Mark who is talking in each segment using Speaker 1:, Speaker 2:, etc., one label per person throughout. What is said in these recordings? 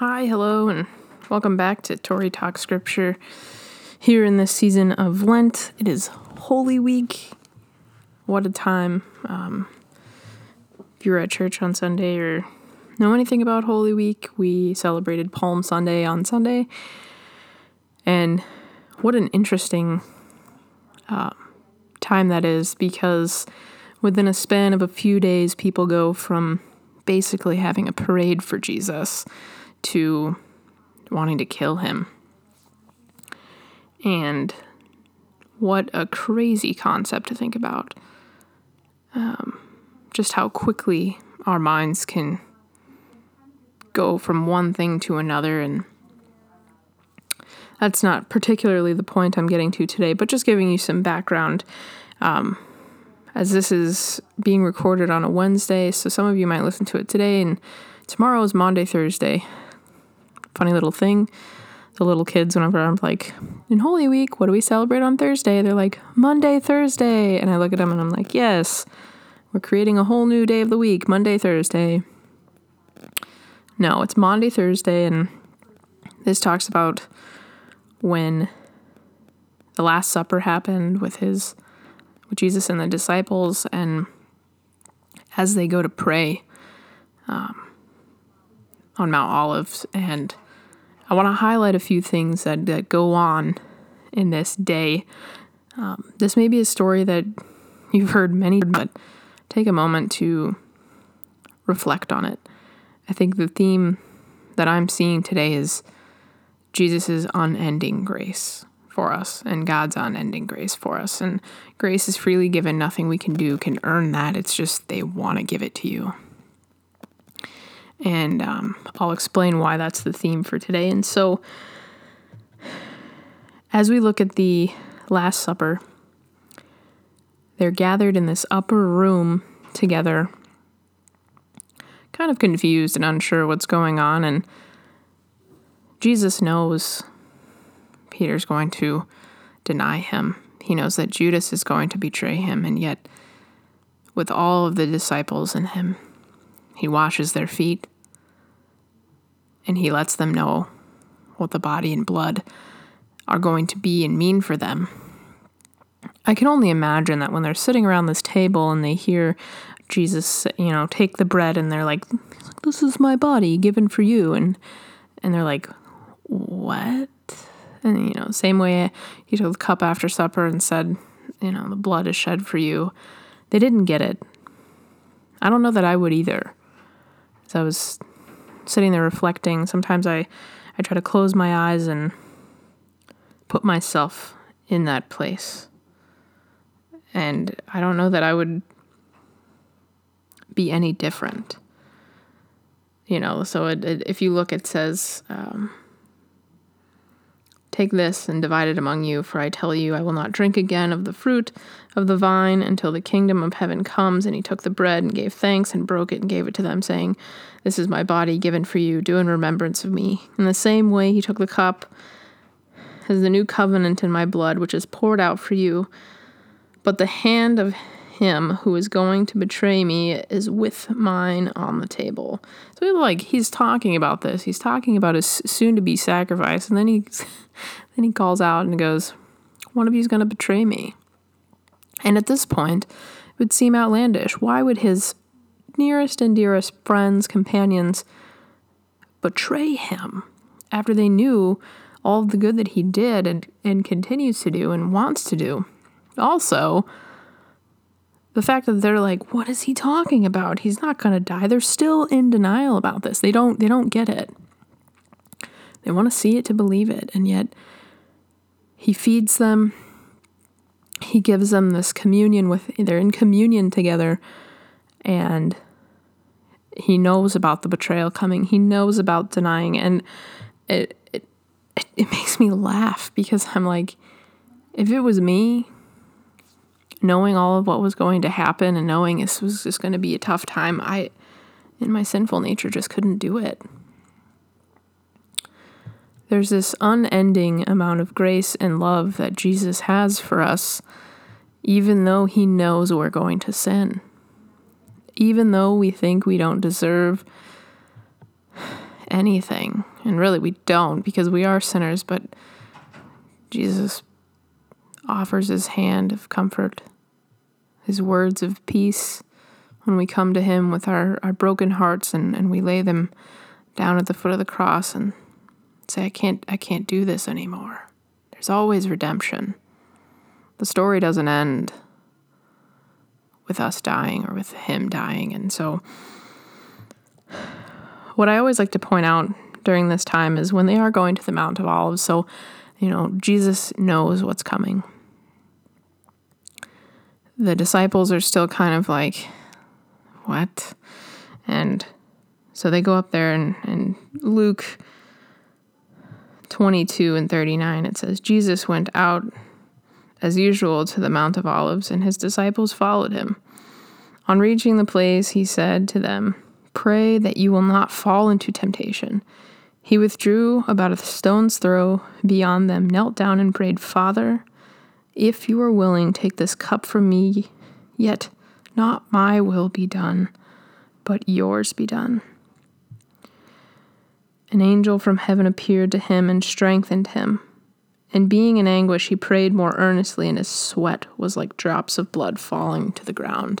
Speaker 1: Hi, hello, and welcome back to Tori Talk Scripture. Here in this season of Lent, it is Holy Week. What a time. Um, if you were at church on Sunday or know anything about Holy Week, we celebrated Palm Sunday on Sunday. And what an interesting uh, time that is because within a span of a few days, people go from basically having a parade for Jesus to wanting to kill him. And what a crazy concept to think about. Um, just how quickly our minds can go from one thing to another. And that's not particularly the point I'm getting to today, but just giving you some background. Um, as this is being recorded on a Wednesday, so some of you might listen to it today, and tomorrow is Maundy, Thursday. Funny little thing. The little kids, whenever I'm like, in Holy Week, what do we celebrate on Thursday? They're like, Monday, Thursday. And I look at them and I'm like, yes, we're creating a whole new day of the week, Monday, Thursday. No, it's Maundy, Thursday, and this talks about when the Last Supper happened with his with Jesus and the disciples, and as they go to pray um, on Mount Olives, and I want to highlight a few things that, that go on in this day. Um, this may be a story that you've heard many, but take a moment to reflect on it. I think the theme that I'm seeing today is Jesus' unending grace for us and God's unending grace for us. And grace is freely given. Nothing we can do can earn that. It's just they want to give it to you. And um, I'll explain why that's the theme for today. And so, as we look at the Last Supper, they're gathered in this upper room together, kind of confused and unsure what's going on. And Jesus knows Peter's going to deny him. He knows that Judas is going to betray him, and yet, with all of the disciples in him, he washes their feet and he lets them know what the body and blood are going to be and mean for them. I can only imagine that when they're sitting around this table and they hear Jesus, you know, take the bread and they're like, "This is my body given for you," and and they're like, "What?" And you know, same way he took the cup after supper and said, "You know, the blood is shed for you." They didn't get it. I don't know that I would either. So I was sitting there reflecting. Sometimes I, I try to close my eyes and put myself in that place. And I don't know that I would be any different. You know, so it, it, if you look, it says, um, Take this and divide it among you, for I tell you, I will not drink again of the fruit of the vine until the kingdom of heaven comes. And he took the bread and gave thanks and broke it and gave it to them, saying, This is my body given for you. Do in remembrance of me. In the same way, he took the cup as the new covenant in my blood, which is poured out for you. But the hand of him who is going to betray me is with mine on the table. So like he's talking about this. He's talking about his soon to be sacrifice, and then he then he calls out and goes, "One of you is going to betray me." And at this point, it would seem outlandish. Why would his nearest and dearest friends, companions, betray him after they knew all of the good that he did and, and continues to do and wants to do? Also, the fact that they're like what is he talking about? He's not going to die. They're still in denial about this. They don't they don't get it. They want to see it to believe it and yet he feeds them. He gives them this communion with they're in communion together and he knows about the betrayal coming. He knows about denying and it it, it makes me laugh because i'm like if it was me knowing all of what was going to happen and knowing this was just going to be a tough time, I, in my sinful nature, just couldn't do it. There's this unending amount of grace and love that Jesus has for us, even though He knows we're going to sin. Even though we think we don't deserve anything. And really, we don't because we are sinners, but Jesus offers his hand of comfort, his words of peace when we come to him with our, our broken hearts and, and we lay them down at the foot of the cross and say, I can't I can't do this anymore. There's always redemption. The story doesn't end with us dying or with him dying. And so what I always like to point out during this time is when they are going to the Mount of Olives. So, you know, Jesus knows what's coming. The disciples are still kind of like, what? And so they go up there, and, and Luke 22 and 39, it says, Jesus went out as usual to the Mount of Olives, and his disciples followed him. On reaching the place, he said to them, Pray that you will not fall into temptation. He withdrew about a stone's throw beyond them, knelt down, and prayed, Father, if you are willing, take this cup from me, yet not my will be done, but yours be done. An angel from heaven appeared to him and strengthened him. And being in anguish, he prayed more earnestly, and his sweat was like drops of blood falling to the ground.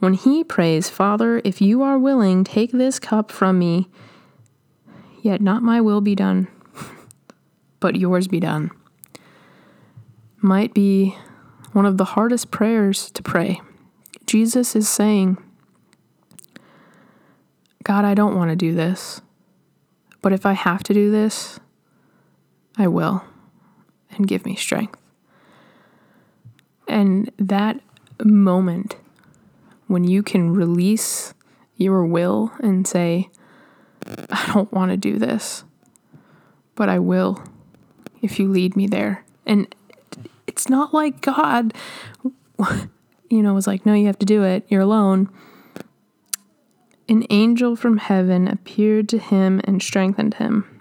Speaker 1: When he prays, Father, if you are willing, take this cup from me, yet not my will be done, but yours be done, might be one of the hardest prayers to pray. Jesus is saying, God, I don't want to do this, but if I have to do this, I will, and give me strength. And that moment when you can release your will and say, I don't want to do this, but I will if you lead me there. And it's not like God, you know, was like, no, you have to do it. You're alone. An angel from heaven appeared to him and strengthened him.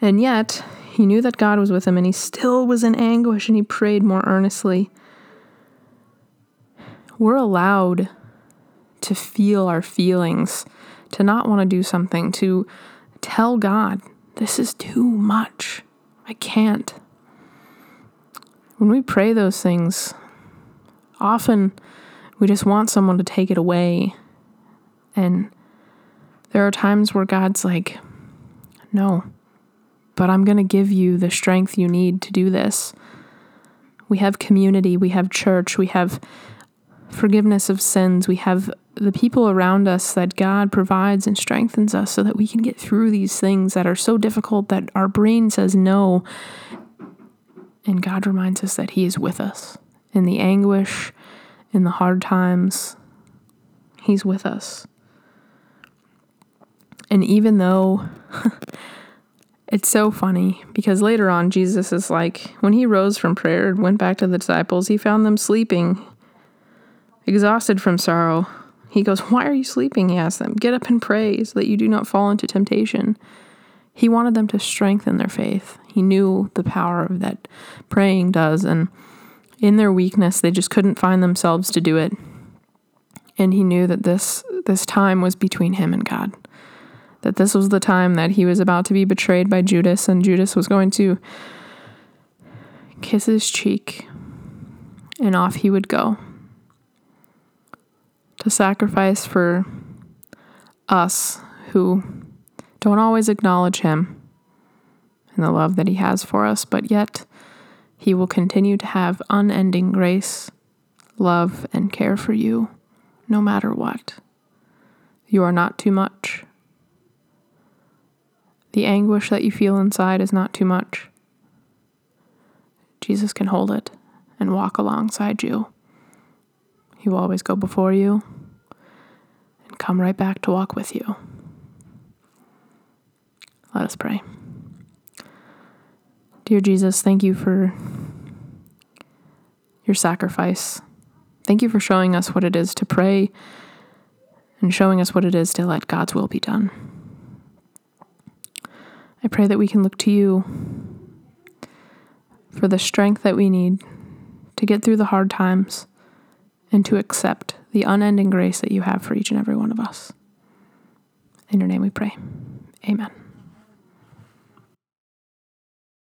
Speaker 1: And yet, he knew that God was with him and he still was in anguish and he prayed more earnestly. We're allowed to feel our feelings, to not want to do something, to tell God, this is too much. I can't. When we pray those things, often we just want someone to take it away. And there are times where God's like, no, but I'm going to give you the strength you need to do this. We have community, we have church, we have forgiveness of sins, we have the people around us that God provides and strengthens us so that we can get through these things that are so difficult that our brain says no. And God reminds us that He is with us in the anguish, in the hard times. He's with us. And even though It's so funny because later on, Jesus is like, when he rose from prayer and went back to the disciples, he found them sleeping, exhausted from sorrow. He goes, Why are you sleeping? He asked them. Get up and pray so that you do not fall into temptation. He wanted them to strengthen their faith. He knew the power that praying does. And in their weakness, they just couldn't find themselves to do it. And he knew that this, this time was between him and God that this was the time that he was about to be betrayed by Judas, and Judas was going to kiss his cheek, and off he would go to sacrifice for us who don't always acknowledge him and the love that he has for us, but yet he will continue to have unending grace, love, and care for you no matter what. You are not too much. The anguish that you feel inside is not too much. Jesus can hold it and walk alongside you. He will always go before you and come right back to walk with you. Let us pray. Dear Jesus, thank you for your sacrifice. Thank you for showing us what it is to pray and showing us what it is to let God's will be done. I pray that we can look to you for the strength that we need to get through the hard times and to accept the unending grace that you have for each and every one of us. In your name we pray. Amen.